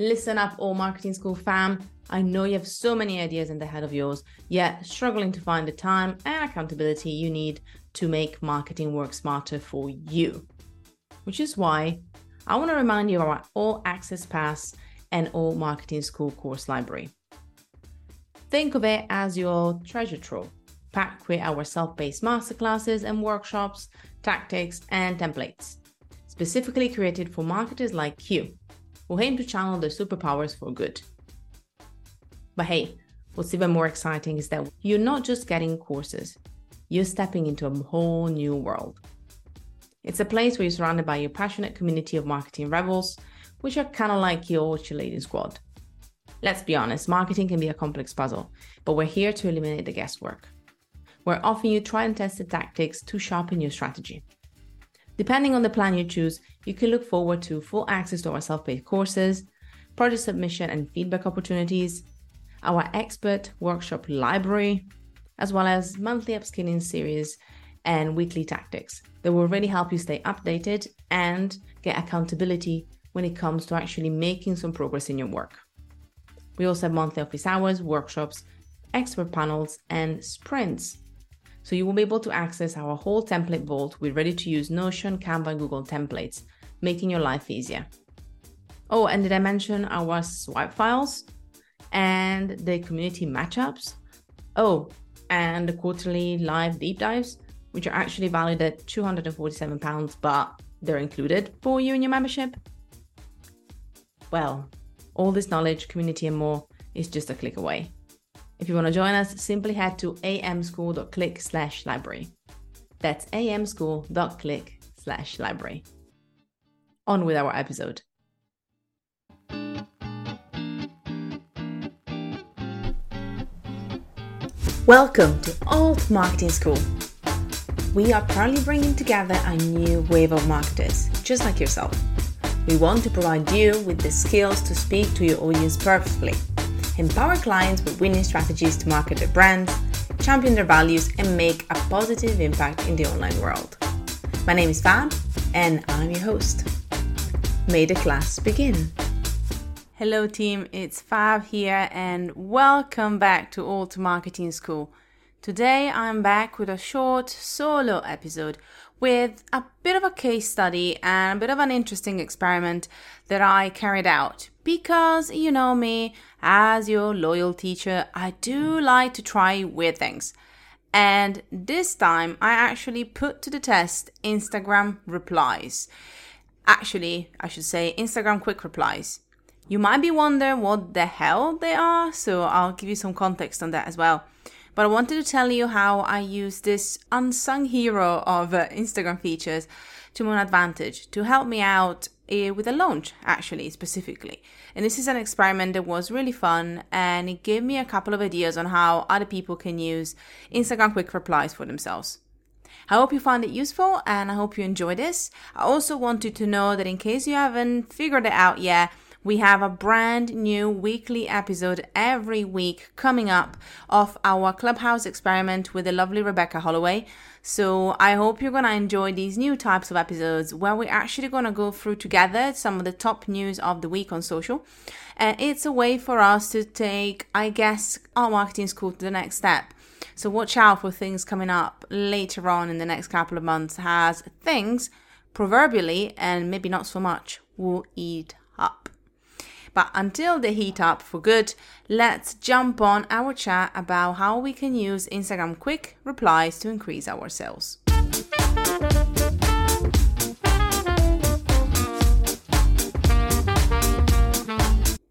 Listen up, Alt Marketing School fam. I know you have so many ideas in the head of yours, yet struggling to find the time and accountability you need to make marketing work smarter for you. Which is why I want to remind you of our All Access Pass and Alt Marketing School course library. Think of it as your treasure trove, packed with our self paced masterclasses and workshops, tactics, and templates, specifically created for marketers like you who aim to channel their superpowers for good. But hey, what's even more exciting is that you're not just getting courses, you're stepping into a whole new world. It's a place where you're surrounded by your passionate community of marketing rebels, which are kind of like your cheerleading squad. Let's be honest, marketing can be a complex puzzle, but we're here to eliminate the guesswork. We're offering you tried and tested tactics to sharpen your strategy. Depending on the plan you choose, you can look forward to full access to our self paced courses, project submission and feedback opportunities, our expert workshop library, as well as monthly upskilling series and weekly tactics that will really help you stay updated and get accountability when it comes to actually making some progress in your work. We also have monthly office hours, workshops, expert panels, and sprints. So you will be able to access our whole template vault with ready to use Notion, Canva, and Google templates, making your life easier. Oh, and did I mention our swipe files and the community matchups? Oh, and the quarterly live deep dives, which are actually valued at £247, but they're included for you in your membership? Well, all this knowledge, community, and more is just a click away. If you want to join us, simply head to amschool.click slash library. That's amschool.click slash library. On with our episode. Welcome to Alt Marketing School. We are proudly bringing together a new wave of marketers, just like yourself we want to provide you with the skills to speak to your audience purposefully, empower clients with winning strategies to market their brands, champion their values, and make a positive impact in the online world. My name is Fab, and I'm your host. May the class begin. Hello, team, it's Fab here, and welcome back to Alt Marketing School. Today I'm back with a short solo episode with a bit of a case study and a bit of an interesting experiment that I carried out. Because you know me, as your loyal teacher, I do like to try weird things. And this time I actually put to the test Instagram replies. Actually, I should say Instagram quick replies. You might be wondering what the hell they are, so I'll give you some context on that as well. But I wanted to tell you how I use this unsung hero of uh, Instagram features to my advantage to help me out uh, with a launch, actually, specifically. And this is an experiment that was really fun and it gave me a couple of ideas on how other people can use Instagram quick replies for themselves. I hope you found it useful and I hope you enjoy this. I also wanted to know that in case you haven't figured it out yet, we have a brand new weekly episode every week coming up of our Clubhouse experiment with the lovely Rebecca Holloway. So I hope you're gonna enjoy these new types of episodes where we're actually gonna go through together some of the top news of the week on social. And it's a way for us to take, I guess, our marketing school to the next step. So watch out for things coming up later on in the next couple of months as things, proverbially, and maybe not so much, will eat up. But until they heat up for good, let's jump on our chat about how we can use Instagram quick replies to increase our sales.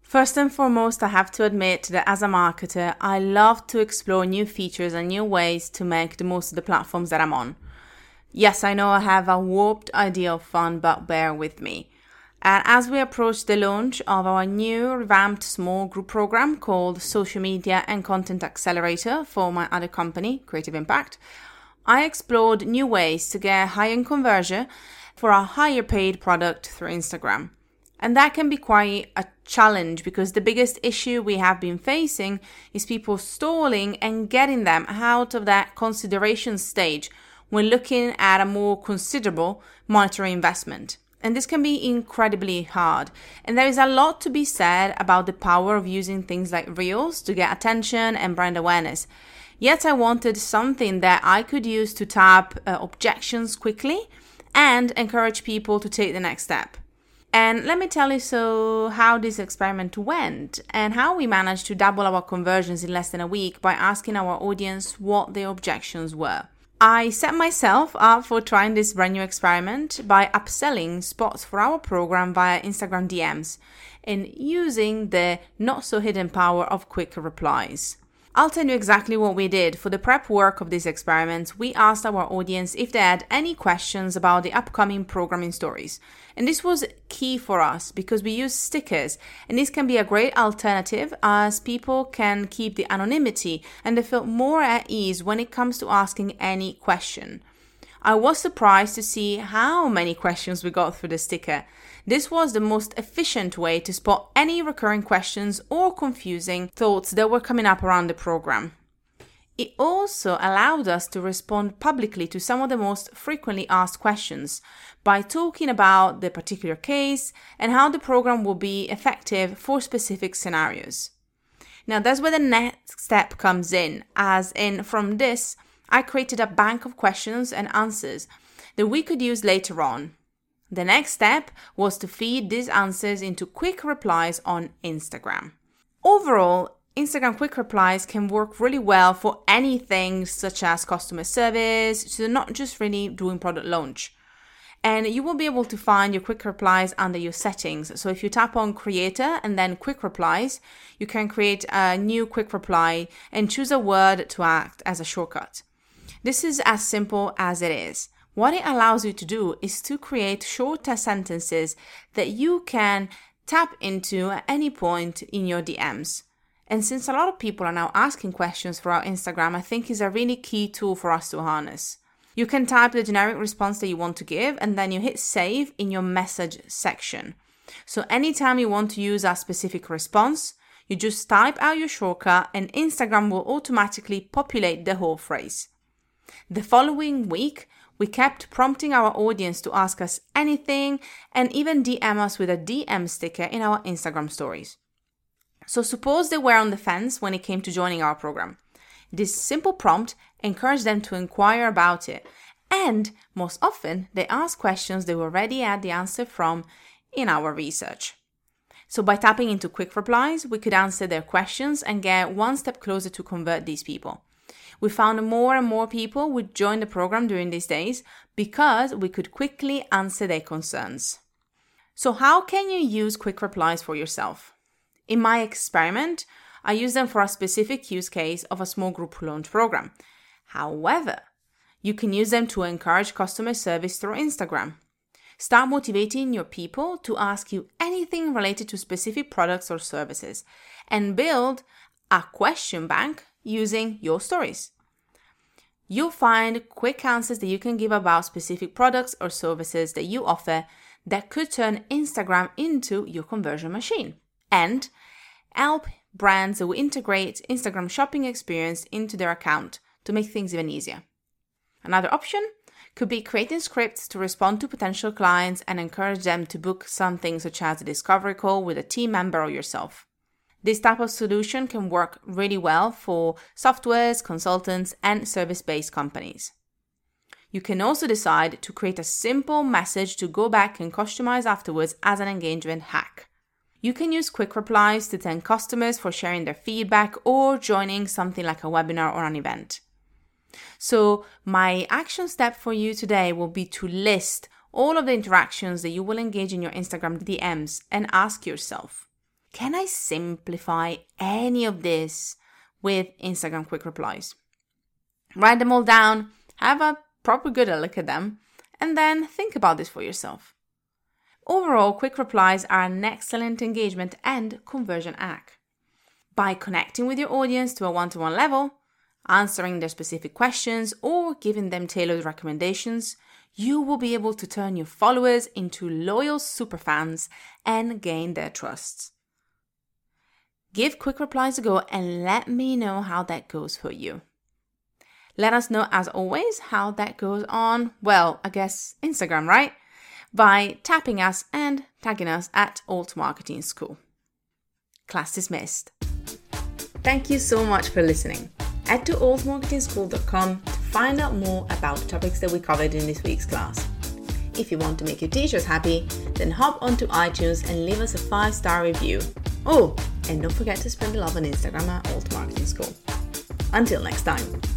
First and foremost, I have to admit that as a marketer, I love to explore new features and new ways to make the most of the platforms that I'm on. Yes, I know I have a warped idea of fun, but bear with me. And as we approach the launch of our new revamped small group program called Social Media and Content Accelerator for my other company, Creative Impact, I explored new ways to get higher conversion for a higher paid product through Instagram. And that can be quite a challenge because the biggest issue we have been facing is people stalling and getting them out of that consideration stage when looking at a more considerable monetary investment. And this can be incredibly hard. And there is a lot to be said about the power of using things like Reels to get attention and brand awareness. Yet I wanted something that I could use to tap uh, objections quickly and encourage people to take the next step. And let me tell you so how this experiment went and how we managed to double our conversions in less than a week by asking our audience what their objections were. I set myself up for trying this brand new experiment by upselling spots for our program via Instagram DMs and using the not so hidden power of quick replies. I'll tell you exactly what we did. For the prep work of this experiment, we asked our audience if they had any questions about the upcoming programming stories. And this was key for us because we use stickers, and this can be a great alternative as people can keep the anonymity and they feel more at ease when it comes to asking any question. I was surprised to see how many questions we got through the sticker. This was the most efficient way to spot any recurring questions or confusing thoughts that were coming up around the program. It also allowed us to respond publicly to some of the most frequently asked questions by talking about the particular case and how the program will be effective for specific scenarios. Now, that's where the next step comes in, as in from this, I created a bank of questions and answers that we could use later on. The next step was to feed these answers into quick replies on Instagram. Overall, Instagram quick replies can work really well for anything such as customer service, so not just really doing product launch. And you will be able to find your quick replies under your settings. So if you tap on creator and then quick replies, you can create a new quick reply and choose a word to act as a shortcut. This is as simple as it is. What it allows you to do is to create shorter sentences that you can tap into at any point in your DMs. And since a lot of people are now asking questions for our Instagram, I think is a really key tool for us to harness. You can type the generic response that you want to give and then you hit save in your message section. So anytime you want to use a specific response, you just type out your shortcut and Instagram will automatically populate the whole phrase. The following week, we kept prompting our audience to ask us anything and even DM us with a DM sticker in our Instagram stories. So, suppose they were on the fence when it came to joining our program. This simple prompt encouraged them to inquire about it, and most often they asked questions they already had the answer from in our research. So, by tapping into quick replies, we could answer their questions and get one step closer to convert these people. We found more and more people would join the program during these days because we could quickly answer their concerns. So, how can you use quick replies for yourself? In my experiment, I used them for a specific use case of a small group launch program. However, you can use them to encourage customer service through Instagram. Start motivating your people to ask you anything related to specific products or services and build a question bank using your stories. You'll find quick answers that you can give about specific products or services that you offer that could turn Instagram into your conversion machine and help brands who integrate Instagram shopping experience into their account to make things even easier. Another option could be creating scripts to respond to potential clients and encourage them to book something such as a discovery call with a team member or yourself. This type of solution can work really well for softwares, consultants, and service based companies. You can also decide to create a simple message to go back and customize afterwards as an engagement hack. You can use quick replies to thank customers for sharing their feedback or joining something like a webinar or an event. So, my action step for you today will be to list all of the interactions that you will engage in your Instagram DMs and ask yourself can I simplify any of this with Instagram quick replies? Write them all down, have a proper good look at them, and then think about this for yourself. Overall, quick replies are an excellent engagement and conversion hack. By connecting with your audience to a one to one level, answering their specific questions, or giving them tailored recommendations, you will be able to turn your followers into loyal superfans and gain their trust. Give quick replies a go and let me know how that goes for you. Let us know, as always, how that goes on, well, I guess Instagram, right? by tapping us and tagging us at Alt Marketing School. Class dismissed. Thank you so much for listening. Head to altmarketingschool.com to find out more about topics that we covered in this week's class. If you want to make your teachers happy, then hop onto iTunes and leave us a five star review. Oh, and don't forget to spread the love on Instagram at Alt Marketing School. Until next time.